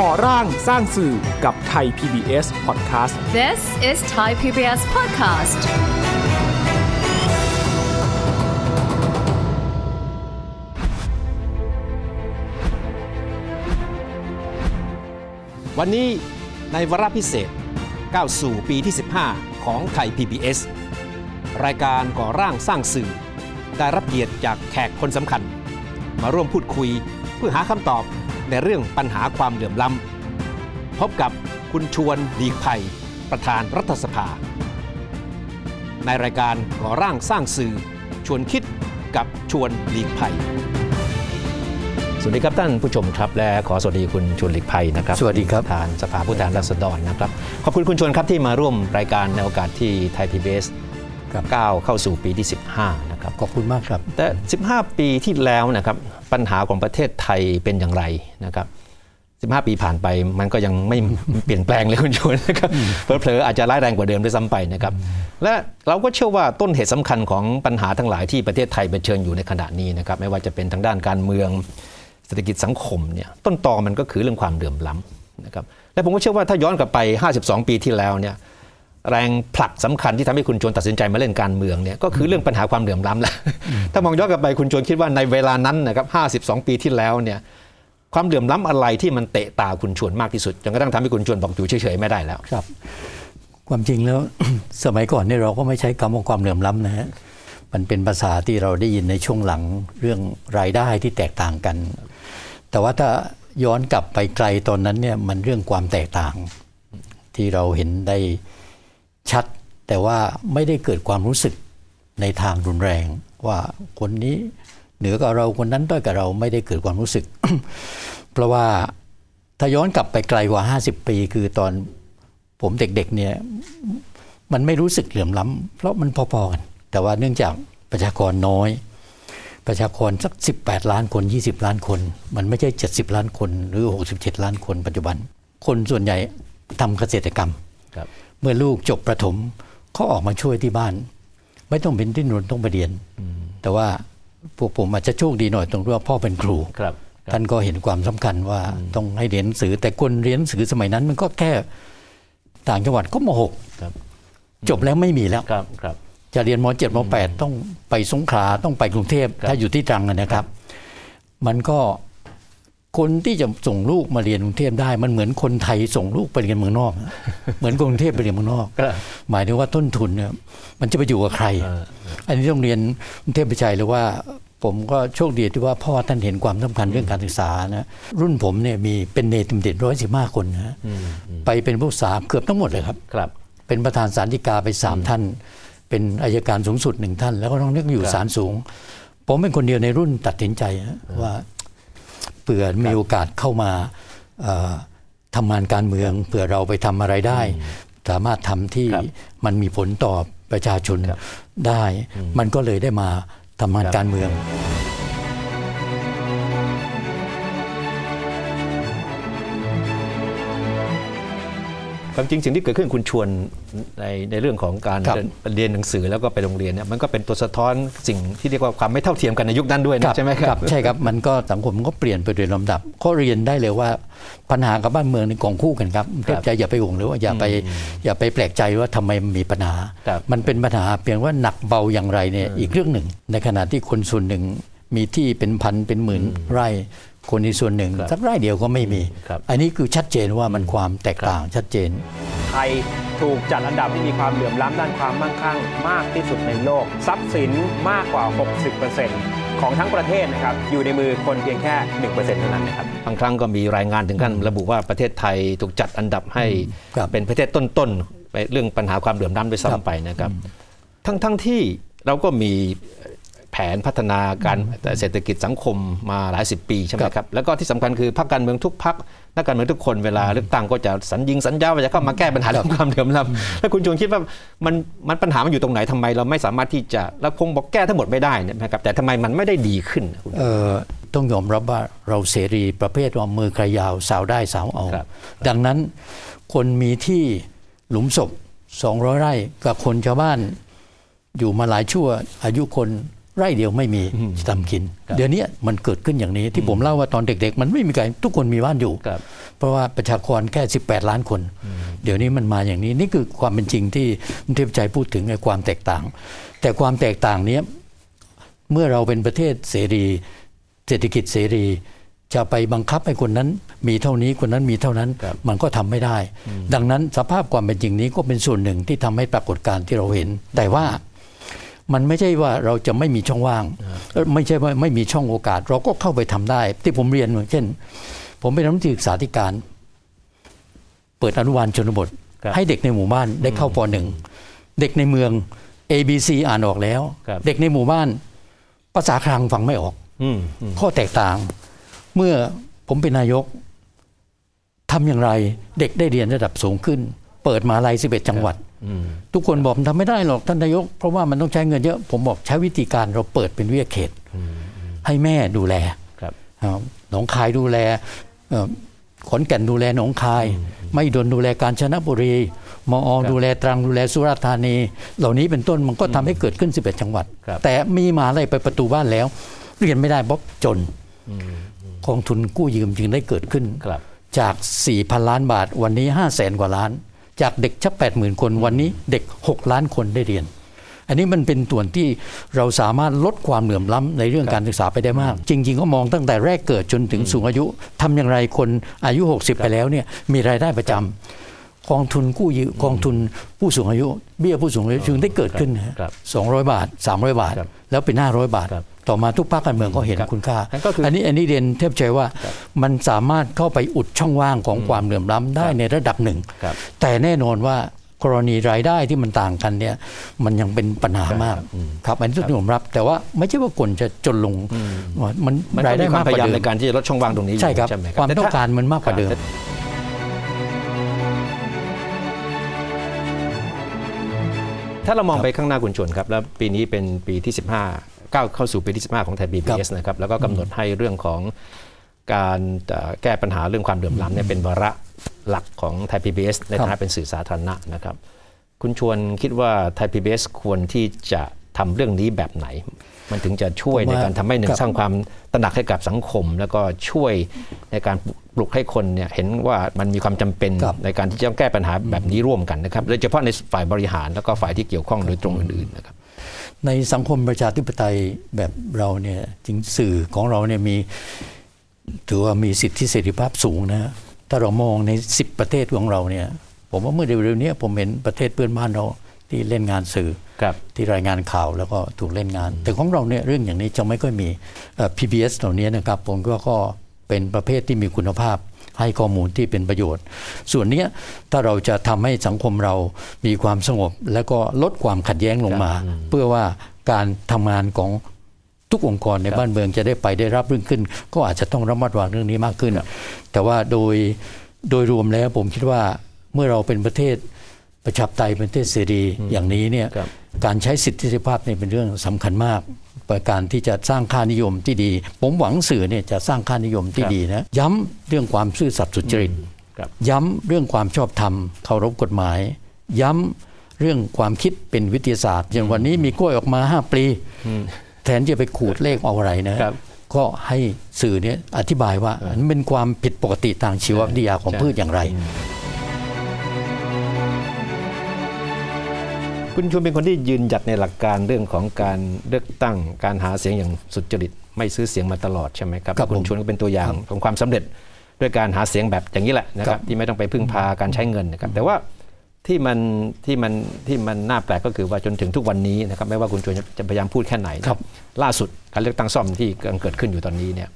ก่อร่างสร้างสื่อกับไทย PBS Podcast This is Thai PBS Podcast วันนี้ในวาระพิเศษก้าวสู่ปีที่ 15 ของไทย PBS รายการก่อร่างสร้างสื่อ ได้รับเกียรติจากแขกคนสำคัญ มาร่วมพูดคุยเพื่อหาคำตอบ ในเรื่องปัญหาความเหลื่อมล้ำ พบกับคุณชวนหลีกภัย ประธานรัฐสภา ในรายการก่อร่างสร้างสื่อ ชวนคิดกับชวนหลีกภัย สวัสดีครับท่านผู้ชมครับ และขอสวัสดีคุณชวนหลีกภัยนะครับ สวัสดีครับประธานสภาผู้แทนราษฎรนะครับ ขอบคุณคุณชวนครับที่มาร่วมรายการในโอกาสที่ไทยพีบีเอส ก้าวเข้าสู่ปีที่ 15นะครับขอบคุณมากครับ แต่ 15 ปีที่แล้วนะครับปัญหาของประเทศไทยเป็นอย่างไรนะครับ15 ปีผ่านไปมันก็ยังไม่เปลี่ยนแปลงเลยคุณชวนนะครับเผลอๆอาจจะร้ายแรงกว่าเดิมด้วยซ้ำไปนะครับและเราก็เชื่อว่าต้นเหตุสำคัญของปัญหาทั้งหลายที่ประเทศไทยเผชิญอยู่ในขณะนี้นะครับไม่ว่าจะเป็นทางด้านการเมืองเศรษฐกิจสังคมเนี่ยต้นตอมันก็คือเรื่องความเดือมล้ำนะครับและผมก็เชื่อว่าถ้าย้อนกลับไป 52 ปีที่แล้วเนี่ย แรงผลักสำคัญที่ทำให้คุณชวนตัดสินใจมาเล่นการเมืองเนี่ยก็คือเรื่องปัญหาความเหลื่อมล้ำแหละถ้ามองย้อนกลับไปคุณชวนคิดว่าในเวลานั้นนะครับ52 ปีที่แล้วเนี่ยความเหลื่อมล้ำอะไรที่มันเตะตาคุณชวนมากที่สุดจนกระทั่งทำให้คุณชวนบอกอยู่เฉยๆไม่ได้แล้วครับ ความจริงแล้วสมัยก่อนนี่เราก็ไม่ใช้คำว่าความเหลื่อมล้ำนะฮะมันเป็นภาษาที่เราได้ยินในช่วงหลังเรื่องรายได้ที่แตกต่างกัน แต่ว่าถ้าย้อนกลับไปไกลตอนนั้นเนี่ยมันเรื่องความแตกต่าง ที่เราเห็นได้ ชัด แต่ว่าไม่ได้เกิดความรู้สึกในทางรุนแรงว่าคนนี้เหนือกว่าเราคนนั้นด้อยกับเราไม่ได้เกิดความรู้สึก เพราะว่าถ้าย้อนกลับไปไกลกว่า 50 ปี คือตอนผมเด็กๆเนี่ยมันไม่รู้สึกเหลื่อมล้ำเพราะมันพอๆกัน แต่ว่าเนื่องจากประชากรน้อย ประชากรสัก 18 ล้านคน 20 ล้านคน มันไม่ใช่ 70 ล้านคน หรือ 67 ล้านคนปัจจุบัน คนส่วนใหญ่ทำเกษตรกรรมครับ เมื่อลูกจบประถมเขาออกมาช่วยที่บ้าน ไม่ต้องเป็นที่นนต้องไปเรียน แต่ว่าพวกผมอาจจะโชคดีหน่อยตรงที่ว่าพ่อเป็นครูครับท่านก็เห็นความสำคัญว่าต้องให้เรียนหนังสือ แต่คนเรียนหนังสือสมัยนั้นมันก็แค่ต่างจังหวัดก็มหกครับจบแล้วไม่มีแล้วครับครับ จะเรียนมเจ็ดมแปดต้องไปสงขลาต้องไปกรุงเทพครับถ้าอยู่ที่ตรังอะนะครับ มันก็ คนที่จะส่งลูกมาเรียนกรุงเทพได้ มันเหมือนคนไทยส่งลูกไปเรียนเมืองนอก เหมือนกรุงเทพไปเรียนเมืองนอกครับหมายถึงว่าต้นทุนเนี่ยมันจะไปอยู่กับใครเอออันนี้ต้องเรียนกรุงเทพไปชัยเลยว่า ผมก็โชคดีที่ว่าพ่อท่านเห็นความสำคัญเรื่องการศึกษานะรุ่นผมเนี่ยมีเป็นเนติมเด็ดร้อยสิบห้าคนนะไปเป็นผู้ศึกษาเกือบทั้งหมดเลยครับครับ เป็นประธานศาลฎีกาไปสามท่าน เป็นอายการสูงสุดหนึ่งท่าน แล้วก็ต้องนึกอยู่ศาลสูง ผมเป็นคนเดียวในรุ่นตัดสินใจฮะว่า เผื่อมีโอกาสเข้ามาเอ่อทำงานการเมืองเผื่อเราไปทำอะไรได้ สามารถทำที่ครับมันมีผลต่อประชาชนครับได้ มันก็เลยได้มาทำงานการเมือง ความจริงสิ่งที่เกิดขึ้นคุณชวนในในเรื่องของการครับเรียนเรียนหนังสือแล้วก็ไปโรงเรียนเนี่ยมันก็เป็นตัวสะท้อนสิ่งที่เรียกว่าความไม่เท่าเทียมกันในยุคนั้นด้วยนะใช่ไหมครับ ใช่ครับมันก็สังคมมันก็เปลี่ยนไปโดยลำดับ ก็เรียนได้เลยว่าปัญหากับบ้านเมืองนี่กองคู่กันครับครับใจอย่าไปห่วงหรือว่าอย่าไปอย่าไปแปลกใจว่าทำไมมันมีปัญหา ครับ มันเป็นปัญหาเพียงว่าหนักเบาอย่างไรเนี่ยอีกเรื่องหนึ่ง ในขณะที่คนส่วนหนึ่งมีที่เป็นพันเป็นหมื่นไร่ คนในส่วนหนึ่งครับสักไร่เดียวก็ไม่มีครับอันนี้คือชัดเจนว่ามันความแตกต่างชัดเจน ไทยถูกจัดอันดับที่มีความเหลื่อมล้ำด้านความมั่งคั่ง มากที่สุดในโลก ทรัพย์สินมากกว่า 60%ของทั้งประเทศนะครับอยู่ในมือคนเพียงแค่ 1%เท่านั้นนะครับบางครั้งก็มีรายงานถึงขั้นระบุว่าประเทศไทยถูกจัดอันดับให้ครับเป็นประเทศต้นๆไปเรื่องปัญหาความเหลื่อมล้ำด้วยซ้ำไปนะครับ ทั้งทั้งที่เราก็มี แผนพัฒนาการเศรษฐกิจสังคมมาหลายสิบปีใช่ไหมครับแล้วก็ที่สำคัญคือพรรคการเมืองทุกพรรคนักการเมืองทุกคนเวลาเลือกตั้งก็จะสัญญิงสัญญาว่าจะเข้ามาแก้ปัญหาเรื่องความเหลื่อมล้ำแล้วคุณชวนคิดว่ามันมันปัญหามันอยู่ตรงไหนทำไมเราไม่สามารถที่จะเราคงบอกแก้ทั้งหมดไม่ได้เนยนะครับแต่ทำไมมันไม่ได้ดีขึ้นคุณเอ่อต้องยอมรับว่าเราเสรีประเภทว่ามือใครยาวสาวได้สาวเอาครับดังนั้นคนมีที่หลุมศพ200ไร่กับคนชาวบ้านอยู่มาหลายชั่วอายุคน ไร่เดียวไม่มีจะทำกิน เดี๋ยวนี้มันเกิดขึ้นอย่างนี้ที่ผมเล่าว่าตอนเด็ก ๆ มันไม่มีใครทุกคนมีบ้านอยู่ครับพเพราะว่าประชากรแค่ 18 ล้านคน เดี๋ยวนี้มันมาอย่างนี้นี่คือความเป็นจริงที่คุณเทพชัยพูดถึงในความแตกต่าง แต่ความแตกต่างเนี้ยเมื่อเราเป็นประเทศเสรีเศรษฐกิจเสรีจะไปบังคับให้คนนั้นมีเท่านี้คนนั้นมีเท่านั้นครับมันก็ทำไม่ได้ ดังนั้นสภาพความเป็นจริงนี้ก็เป็นส่วนหนึ่งที่ทำให้ปรากฏการณ์ที่เราเห็น แต่ว่า มันไม่ใช่ว่าเราจะไม่มีช่องว่างเอ่อไม่ใช่ว่าไม่มีช่องโอกาส เราก็เข้าไปทำได้ ที่ผมเรียนอย่างเช่น ผมเป็นรัฐมนตรีศึกษาธิการ เปิดอนุบาลชนบทครับให้เด็กในหมู่บ้านได้เข้าปหนึ่งเด็กในเมือง A B C อ่านออกแล้วครับเด็กในหมู่บ้าน ภาษาคลังฟังไม่ออกอืมอืมข้อแตกต่าง เมื่อผมเป็นนายกทำอย่างไร เด็กได้เรียนระดับสูงขึ้น เปิดมหาลัย11 จังหวัดอืม ทุกคนบอกมันทำไม่ได้หรอกท่านนายก เพราะว่ามันต้องใช้เงินเยอะ ผมบอกใช้วิธีการเราเปิดเป็นวิทยาเขต ให้แม่ดูแลครับครับหนองคายดูแลเอ่อขอนแก่นดูแลหนองคาย ไม่ดนดูแลกาญจนบุรี มอดูแลตรังดูแลสุราษฎร์ธานี เหล่านี้เป็นต้นมันก็ทำให้เกิดขึ้น 11 จังหวัดครับแต่มีมหาอะไรไปประตูบ้านแล้ว เรียนไม่ได้เพราะจนกองทุนกู้ยืมจึงได้เกิดขึ้นครับจาก4,000ล้านบาทวันนี้5 0 0แสนกว่าล้าน จากเด็กชัก80,000คนวันนี้เด็ก 6 ล้านคนได้เรียน อันนี้มันเป็นส่วนที่เราสามารถลดความเหลื่อมล้ำในเรื่องการศึกษาไปได้มาก จริง ๆ ก็มองตั้งแต่แรกเกิดจนถึงสูงอายุทำอย่างไรคนอายุ 60 ไปแล้วเนี่ยมีรายได้ประจำกองทุนกู้ยืมกองทุนผู้สูงอายุ เบี้ยผู้สูงอายุจึงได้เกิดขึ้นนะฮะครับ200 บาท 300 บาทครับแล้วเป็น 500 บาทครับ ต่อมาทุกภาคการเมืองก็เห็นครับคุณค่านั่นก็คืออัอันนี้อันนี้เรียนเทพใจว่ามันสามารถเข้าไปอุดช่องว่างของความเหลื่อมล้ำได้ในระดับหนึ่งครับแต่แน่นอนว่ากรณีรายได้ที่มันต่างกันเนี่ยมันยังเป็นปัญหามากครับอันนี้ต้องยอมรับ แต่ว่าไม่ใช่ว่าคนจะจนลงมันมันรายก็ได้มีความมากพกยายามว่าเดิในมการที่จะลดช่องว่างตรงนี้อยู่ใช่ครับใช่ไหมครับความแต่ต้องถ้การมันมากกว่าเดิมถ้าเรามองไปข้างหน้าคุณชวนครับ แล้วปีนี้เป็นปีที่ 15 ก้าวเข้าสู่ปีที่15ของไทย BBS นะครับแล้วก็กำหนดให้เรื่องของการเอ่อแก้ปัญหาเรื่องความเหลื่อมล้ำเนี่ยเป็นวาระหลักของไทย PBS ในฐานะเป็นสื่อสาธารณะนะครับ คุณชวนคิดว่าไทย PBS ควรที่จะทำเรื่องนี้แบบไหน มันถึงจะช่วยผมในว่าการทำให้หนึ่ครังบสร้างความตระหนักให้กับสังคม แล้วก็ช่วยในการปลุกให้คนเนี่ยเห็นว่ามันมีความจำเป็นครับในการที่จะต้องแก้ปัญหาแบบนี้ร่วมกันนะครับโดยเฉพาะในฝ่ายบริหารแล้วก็ฝ่ายที่เกี่ยวข้องโดยตรงอื่นๆนะครับ ในสังคมประชาธิปไตยแบบเราเนี่ยจริงสื่อของเราเนี่ยมีถือว่ามีสิทธิเสรีภาพสูงนะฮะถ้าเรามองใน 10 ประเทศของเราเนี่ยผมว่าเมื่อเร็วๆนี้ผมเห็นประเทศเพื่อนบ้านเราที่เล่นงานสื่อครับที่รายงานข่าวแล้วก็ถูกเล่นงาน แต่ของเราเนี่ยเรื่องอย่างนี้จะไม่ค่อยมีเอ่อ PBS เหล่านี้นะครับผมก็ก็เป็นประเภทที่มีคุณภาพ ให้ข้อมูลที่เป็นประโยชน์ ส่วนเนี้ยถ้าเราจะทำให้สังคมเรามีความสงบ แล้วก็ลดความขัดแย้งลงมา เพื่อว่าการทำงานของทุกองค์กรในบ้านเมืองจะได้ไปได้รับรื่นขึ้น ก็อาจจะต้องระมัดระวังเรื่องนี้มากขึ้น แต่ว่าโดยโดยรวมแล้วผมคิดว่าเมื่อเราเป็นประเทศ ประชาธิปไตยเป็นประเทศเสรีอย่างนี้เนี่ยครับการใช้สิทธิเสรีภาพเนี่ยเป็นเรื่องสำคัญมาก ประการที่จะสร้างค่านิยมที่ดี ผมหวังสื่อเนี่ยจะสร้างค่านิยมที่ดีนะย้ำเรื่องความซื่อสัตย์สุจริตครับย้ำเรื่องความชอบธรรมเคารพกฎหมาย ย้ำเรื่องความคิดเป็นวิทยาศาสตร์ อย่างวันนี้มีกล้วยออกมาห้าปลีแทนที่จะไปขูดเลขเอาอะไรนะครับก็ให้สื่อเนี่ยอธิบายว่าอันนั้นเป็นความผิดปกติทางชีววิทยาของใช่พืชอย่างไร คุณชวนเป็นคนที่ยืนหยัดในหลักการเรื่องของการเลือกตั้งการหาเสียงอย่างสุจริต ไม่ซื้อเสียงมาตลอดใช่ไหมครับครับคุณผมชวนก็เป็นตัวอย่างของความสำเร็จด้วยการหาเสียงแบบอย่างนี้แหละนะคครัรับบที่ไม่ต้องไปพึ่งพาการใช้เงินนะครับแต่ว่าที่มันที่มันที่มันน่าแปลกก็คือว่าจนถึงทุกวันนี้นะครับไม่ว่าคุณชวนจะพยายามพูดแค่ไหนนะครับล่าสุดการเลือกตั้งซ่อมที่กำลังเกิดขึ้นอยู่ตอนนี้เนี่ย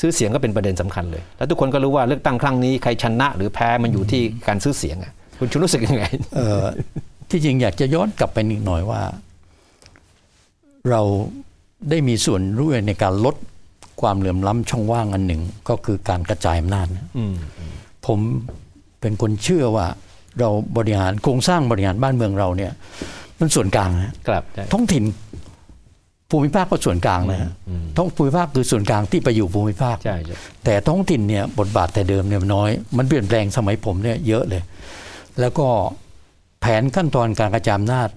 ซื้อเสียงก็เป็นประเด็นสำคัญเลย แล้วทุกคนก็รู้ว่าเลือกตั้งครั้งนี้ใครชนะ หรือแพ้มันอยู่ที่การซื้อเสียงอะคุณชุนรู้สึกยังไงเอ่อ ที่จริงอยากจะย้อนกลับไปนิดหน่อยว่า เราได้มีส่วนร่วมในการลดความเหลื่อมล้ำช่องว่างอันหนึ่งก็คือการกระจายอำนาจนะผมเป็นคนเชื่อว่าเราบริหารโครงสร้างบริหารบ้านเมืองเราเนี่ย มันส่วนกลางนะครับใช่ท้องถิ่นภูมิภาคก็ส่วนกลางนะฮะท้องภูมิภาคคือส่วนกลางที่ไปอยู่ภูมิภาคใช่ใช่แต่ท้องถิ่นเนี่ยบทบาทแต่เดิมเนี่ยมันน้อย มันเปลี่ยนแปลงสมัยผมเนี่ยเยอะเลย แล้วก็ แผนขั้นตอนการกระจายอำนาจ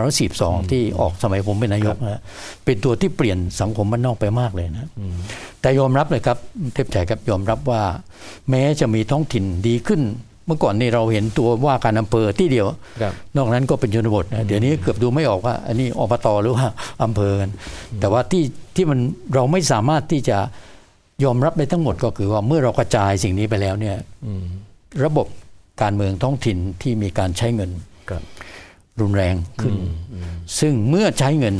2042ที่ออกสมัยผมเป็นนายกนะเป็นตัวที่เปลี่ยนสังคมบ้านนอกไปมากเลยนะ แต่ยอมรับเลยครับ เทพชัยครับยอมรับว่า แม้จะมีท้องถิ่นดีขึ้น เมื่อก่อนนี่เราเห็นตัวว่าการอำเภอที่เดียวครับนอกนั้นก็เป็นชนบทนะเดี๋ยวนี้เกือบดูไม่ออกว่า อันนี้อบตหรือว่าอำเภอกันแต่ว่าที่ที่มันเราไม่สามารถที่จะยอมรับได้ทั้งหมดก็คือว่าเมื่อเรากระจายสิ่งนี้ไปแล้วเนี่ยระบบ การเมืองท้องถิ่นที่มีการใช้เงินครับรุนแรงขึ้น ซึ่งเมื่อใช้เงิน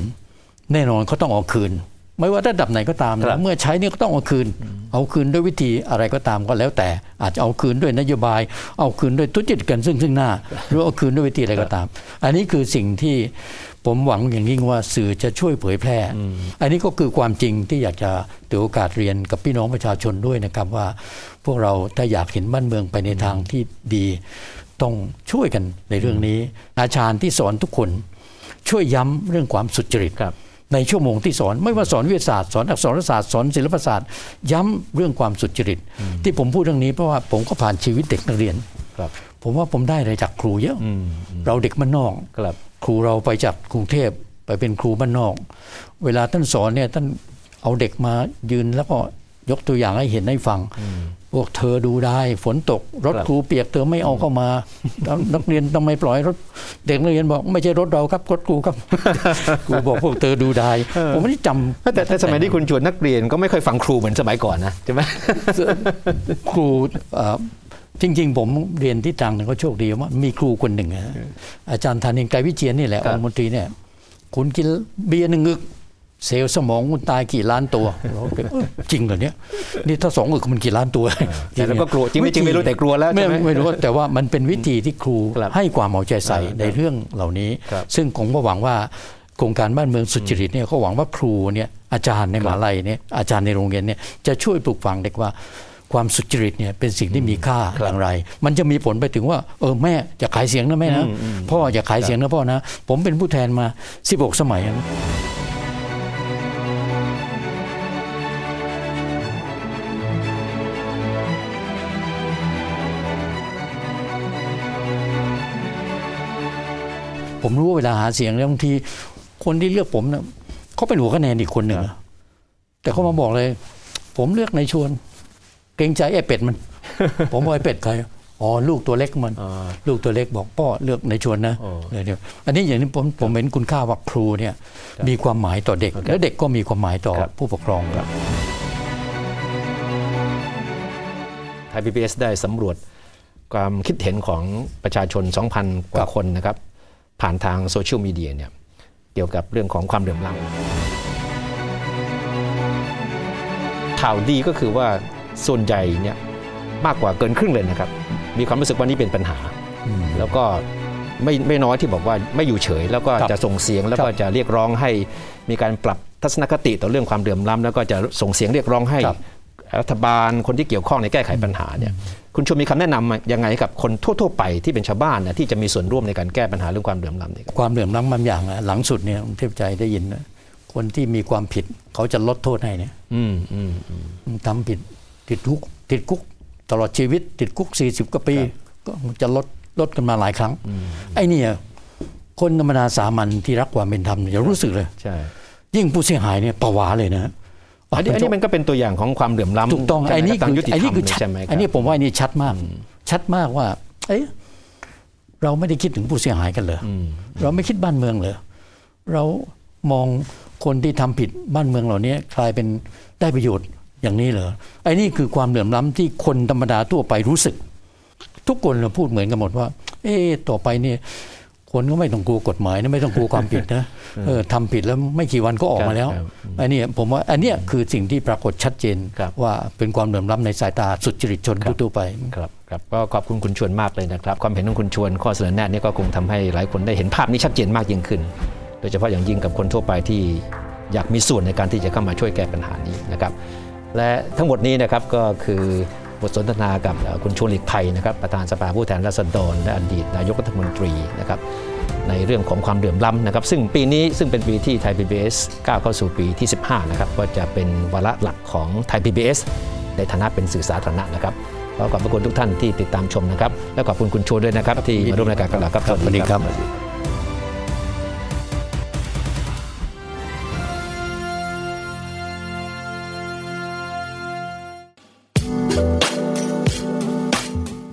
แน่นอนเขาต้องเอาคืน ไม่ว่าระดับไหนก็ตามครันะบเมื่อใช้เนี่ยก็ต้องเอาคืน เอาคืนด้วยวิธีอะไรก็ตามก็แล้วแต่ อาจจะเอาคืนด้วยนโยบาย เอาคืนด้วยทุจริตกันซึ่งซึ่งหน้า หรือเอาคืนด้วยวิธีอะไรก็ตาม อันนี้คือสิ่งที่ผมหวังอย่างยิ่งว่าสื่อจะช่วยเผยแพร่ อันนี้ก็คือความจริงที่อยากจะถือโอกาสเรียนกับพี่น้องประชาชนด้วยนะครับว่า พวกเราถ้าอยากเห็นบ้านเมืองไปในทางที่ดี ต้องช่วยกันในเรื่องนี้ อาจารย์ที่สอนทุกคนช่วยย้ำเรื่องความสุจริตครับ ในชั่วโมงที่สอนไม่ว่าสอนวิทยาศาสตร์สอนอักษรศาสตร์สอนศิลปศาสตร์ ย้ำเรื่องความสุจริต ที่ผมพูดเรื่องนี้เพราะว่าผมก็ผ่านชีวิตเด็กนักเรียนครับ ผมว่าผมได้อะไรจากครูเยอะเราเด็กบ้านนอกครับครูเราไปจากกรุงเทพไปเป็นครูบ้านนอก เวลาท่านสอนเนี่ยท่านเอาเด็กมายืนแล้วก็ยกตัวอย่างให้เห็นให้ฟัง พวกเธอดูได้ฝนตก รถครับครูเปียกเธอไม่เอาเข้ามาแล้วนักเรียนทำไมปล่อยรถ เด็กนักเรียนบอกไม่ใช่รถเราครับรถครูครับครูบอกพวกเธอดูได้ผมไม่ได้จำแต่แต่สมัยที่คุณชวนนักเรียนก็ไม่ค่อยฟังครูเหมือนสมัยก่อนนะใช่ไหมครูเอ่อจริงๆ ผมเรียนที่ตรังเนี่ยก็โชคดีว่ามีครูคนหนึ่งอะอาจารย์ธานินทร์ กรัยวิเชียรนี่แหละครับองคมนตรีเนี่ยคุณกินเบียร์หนึ่งอึก เซลล์สมองคุณตายกี่ล้านตัวเราก็เอ้ยจริงเหรอเนี่ยนี่ถ้าสองอึกมันกี่ล้านตัวแต่เราก็กลัวจริงไม่จริงไม่รู้แต่กลัวแล้วใช่ไหมไม่รู้แต่ว่ามันเป็นวิธีที่ครูครับให้ความเอาใจใส่ครับในเรื่องเหล่านี้ครับซึ่งผมก็หวังว่าโครงการบ้านเมืองสุจริตเนี่ยก็หวังว่าครูเนี่ยอาจารย์ในมหาลัยเนี่ยอาจารย์ในโรงเรียนเนี่ยจะช่วยปลูกฝังเด็กว่าความสุจริตเนี่ยเป็นสิ่งที่มีค่าอย่างไร มันจะมีผลไปถึงว่า เออแม่จะขายเสียงนะแม่นะพ่ออย่าขายเสียงนะพ่อนะ ผมเป็นผู้แทนมา 16 สมัยนะ ผมรู้ว่าเวลาหาเสียงแล้วบางทีคนที่เลือกผมเนี่ยเขาเป็นหัวคะแนนอีกคนหนึ่งนะแต่เขามาบอกเลย ผมเลือกนายชวน เกรงใจไอ้เป็ดมัน ผมบอกไอ้เป็ดใครอ๋อลูกตัวเล็กมันอ่าลูกตัวเล็กบอกพ่อเลือกนายชวนนะโอ้เดี๋ยวเดี๋ยวอันนี้อย่างนี้ผมผมเห็นคุณค่าว่าครูเนี่ยมีความหมายต่อเด็ก และเด็กก็มีความหมายต่อครับผู้ปกครองครับไทย PBS ได้สำรวจความคิดเห็นของประชาชน 2,000 กว่าคนนะครับ ผ่านทางโซเชียลมีเดียเนี่ยเกี่ยวกับเรื่องของความเหลื่อมล้ำข่าวดีก็คือว่าส่วนใหญ่เนี่ยมากกว่าเกินครึ่งเลยนะครับ มีความรู้สึกว่านี่เป็นปัญหา แล้วก็ไม่ไม่น้อยที่บอกว่าไม่อยู่เฉย แล้วก็ครับจะส่งเสียงแล้วก็ครับจะเรียกร้องให้มีการปรับทัศนคติต่อเรื่องความเหลื่อมล้ำแล้วก็จะส่งเสียงเรียกร้องให้ครับรัฐบาลคนที่เกี่ยวข้องในแก้ไขปัญหาเนี่ย คุณชวนมีคำแนะนำยังไงให้กับคนทั่ว ๆ ไปที่เป็นชาวบ้านนะที่จะมีส่วนร่วมในการแก้ปัญหาเรื่องความเหลื่อมล้ำเนี่ยครับความเหลื่อมล้ำบางอย่างอะหลังสุดเนี่ยเทพใจได้ยินนะคนที่มีความผิดเขาจะลดโทษให้เนี่ยอืมอืมอืมทำผิดติดคุกติดคุก ตลอดชีวิต ติดคุก 40กว่าปี ก็จะลดลดกันมาหลายครั้ง ไอ้เนี่ยคนธรรมดาสามัญที่รักความเป็นธรรมเนี่ยจะรู้สึกเลยใช่ยิ่งผู้เสียหายเนี่ยประหวาเลยนะ อันนี้อันนี้มันก็เป็นตัวอย่างของความเหลื่อมล้ำถูกต้องใช่ไอ้ไหมนี่ครับทางคือยุติธรไอ้รนี่มคือชัดใช่ไหมครับไอ้นี่ผมว่านี่ชัดมาก ชัดมากว่า เอ๊ะเราไม่ได้คิดถึงผู้เสียหายกันเหรออเราไม่คิดบ้านเมืองเหรอเรามองคนที่ทำผิดบ้านเมืองเหล่านี้กลายเป็นได้ประโยชน์อย่างนี้เหรอไอ้นี่คือความเหลื่อมล้ำที่คนธรรมดาทั่วไปรู้สึก ทุกคนเราพูดเหมือนกันหมดว่า เอ๊ะต่อไปเนี่ย คนก็ไม่ต้องกลัวกฎหมายนะไม่ต้องกลัวความผิดนะเออทำผิดแล้วไม่กี่วันก็ออกมาแล้วครับอันเนี้ยผมว่าอันเนี้ยคือสิ่งที่ปรากฏชัดเจนครับว่าเป็นความเหลื่อมล้ำในสายตาสุจริตชนทั่วๆไปครับครับก็ขอบคุณคุณชวนมากเลยนะครับ ความเห็นของคุณชวนข้อเสนอแนะนี่ก็คงทำให้หลายคนได้เห็นภาพนี้ชัดเจนมากยิ่งขึ้น โดยเฉพาะอย่างยิ่งกับคนทั่วไปที่อยากมีส่วนในการที่จะเข้ามาช่วยแก้ปัญหานี้นะครับ และทั้งหมดนี้นะครับก็คือบ ทสนทนากับคุณชวนหลีกภัยนะครับประธานสภาผู้แทนราษฎรและอดีตนายกรัฐมนตรีนะครับในเรื่องของความเหลื่อมล้ำนะครับ ซึ่งปีนี้ซึ่งเป็นปีที่ไทย PBS ก้าวเข้าสู่ปีที่ 15 นะครับ ก็จะเป็นวาระหลักของไทย PBS ในฐานะเป็นสื่อสาธารณะนะครับก็ขอบพระคุณทุกท่านที่ติดตามชมนะครับ และขอบคุณคุณชวนด้วยนะครับ ที่มาร่วมรายการกับเราครับสวัสดีครับ